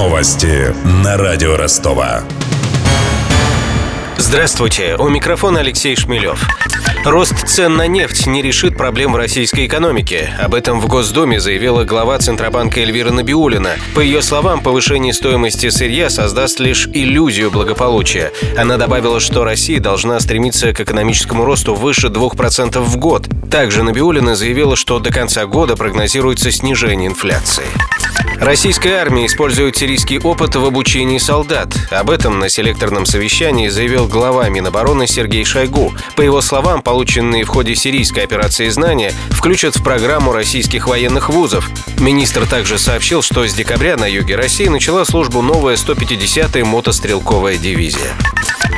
Новости на радио Ростова. Здравствуйте, у микрофона Алексей Шмелев. Рост цен на нефть не решит проблем в российской экономике. Об этом в Госдуме заявила глава Центробанка Эльвира Набиулина. По ее словам, повышение стоимости сырья создаст лишь иллюзию благополучия. Она добавила, что Россия должна стремиться к экономическому росту выше 2% в год. Также Набиулина заявила, что до конца года прогнозируется снижение инфляции. Российская армия использует сирийский опыт в обучении солдат. Об этом на селекторном совещании заявил глава Минобороны Сергей Шойгу. По его словам, полученные в ходе сирийской операции знания включат в программу российских военных вузов. Министр также сообщил, что с декабря на юге России начала службу новая 150-я мотострелковая дивизия.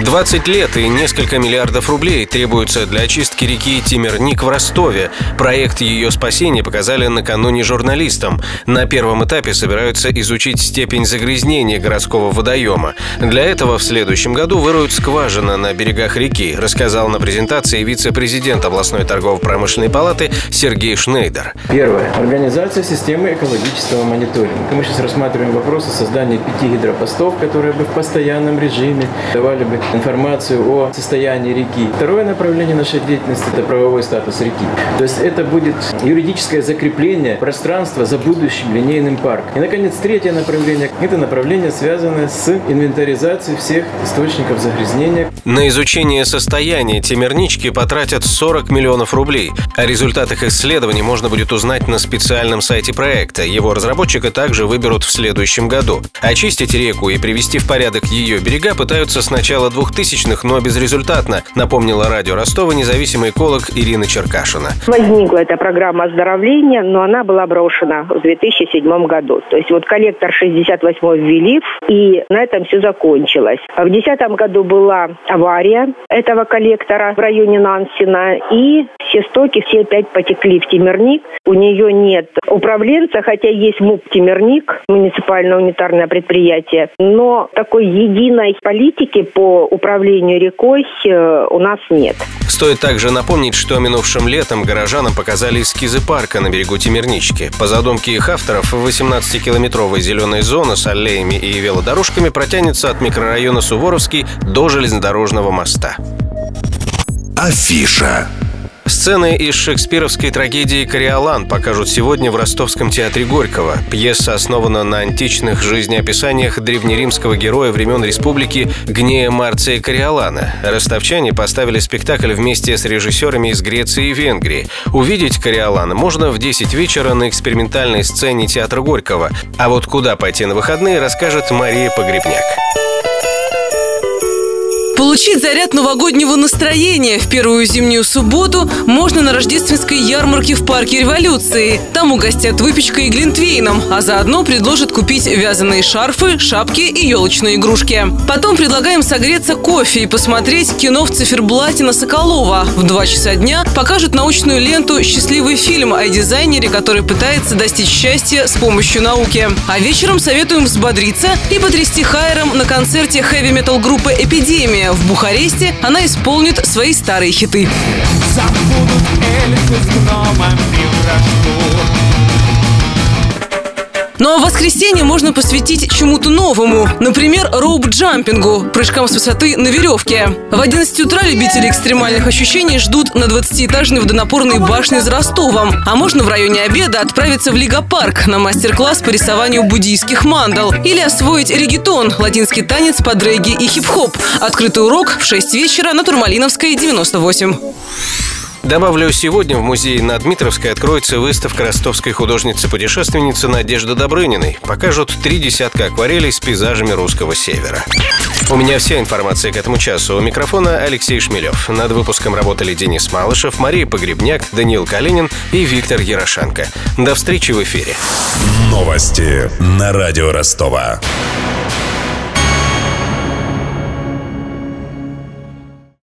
20 лет и несколько миллиардов рублей требуются для очистки реки Тимирник в Ростове. Проект ее спасения показали накануне журналистам. На первом этапе собираются изучить степень загрязнения городского водоема. Для этого в следующем году выроют скважины на берегах реки, рассказал на презентации вице-президент областной торгово-промышленной палаты Сергей Шнейдер. Первое. Организация системы экологического мониторинга. Мы сейчас рассматриваем вопросы создания пяти гидропостов, которые бы в постоянном режиме давали бы информацию о состоянии реки. Второе направление нашей деятельности – это правовой статус реки. То есть это будет юридическое закрепление пространства за будущим линейным парком. И, наконец, третье направление – это направление, связанное с инвентаризацией всех источников загрязнения. На изучение состояния Темирнички потратят 40 миллионов рублей. О результатах исследований можно будет узнать на специальном сайте проекта. Его разработчика также выберут в следующем году. Очистить реку и привести в порядок ее берега пытаются с начала 2000-х, но безрезультатно, напомнила радио Ростова независимый эколог Ирина Черкашина. Возникла эта программа оздоровления, но она была брошена в 2007 году. То есть вот коллектор 68 ввели, и на этом все закончилось. В 2010 году была авария этого коллектора в районе Нансена, и все стоки, все опять потекли в Тимирник. У нее нет управленца, хотя есть МУП Тимирник, муниципальное унитарное предприятие, но такой единой политики по управлению рекой э, у нас нет. Стоит также напомнить, что минувшим летом горожанам показали эскизы парка на берегу Темирнички. По задумке их авторов, 18-километровая зеленая зона с аллеями и велодорожками протянется от микрорайона Суворовский до железнодорожного моста. Афиша. Сцены из шекспировской трагедии «Кориолан» покажут сегодня в Ростовском театре Горького. Пьеса основана на античных жизнеописаниях древнеримского героя времен республики Гнея Марция Кориолана. Ростовчане поставили спектакль вместе с режиссерами из Греции и Венгрии. Увидеть Кориолана можно в 10 вечера на экспериментальной сцене театра Горького. А вот куда пойти на выходные, расскажет Мария Погребняк. Получить заряд новогоднего настроения в первую зимнюю субботу можно на рождественской ярмарке в парке революции. Там угостят выпечкой и глинтвейном, а заодно предложат купить вязаные шарфы, шапки и елочные игрушки. Потом предлагаем согреться кофе и посмотреть кино в циферблате на Соколова. В 2 часа дня покажут научную ленту «Счастливый фильм» о дизайнере, который пытается достичь счастья с помощью науки. А вечером советуем взбодриться и потрясти хайером на концерте хэви-метал группы «Эпидемия» в Бухаресте она исполнит свои старые хиты. Забудут эльфы с гномами вражду. Ну а воскресенье можно посвятить чему-то новому. Например, роуп-джампингу, прыжкам с высоты на веревке. В 11 утра любители экстремальных ощущений ждут на 20-этажной водонапорной башне за Ростовом. А можно в районе обеда отправиться в Лего-парк на мастер-класс по рисованию буддийских мандал. Или освоить регетон, латинский танец под регги и хип-хоп. Открытый урок в 6 вечера на Турмалиновской, 98. Добавлю, сегодня в музее на Дмитровской откроется выставка ростовской художницы-путешественницы Надежды Добрыниной. Покажут три десятка акварелей с пейзажами русского севера. У меня вся информация к этому часу. У микрофона Алексей Шмелев. Над выпуском работали Денис Малышев, Мария Погребняк, Даниил Калинин и Виктор Ярошенко. До встречи в эфире. Новости на радио Ростова.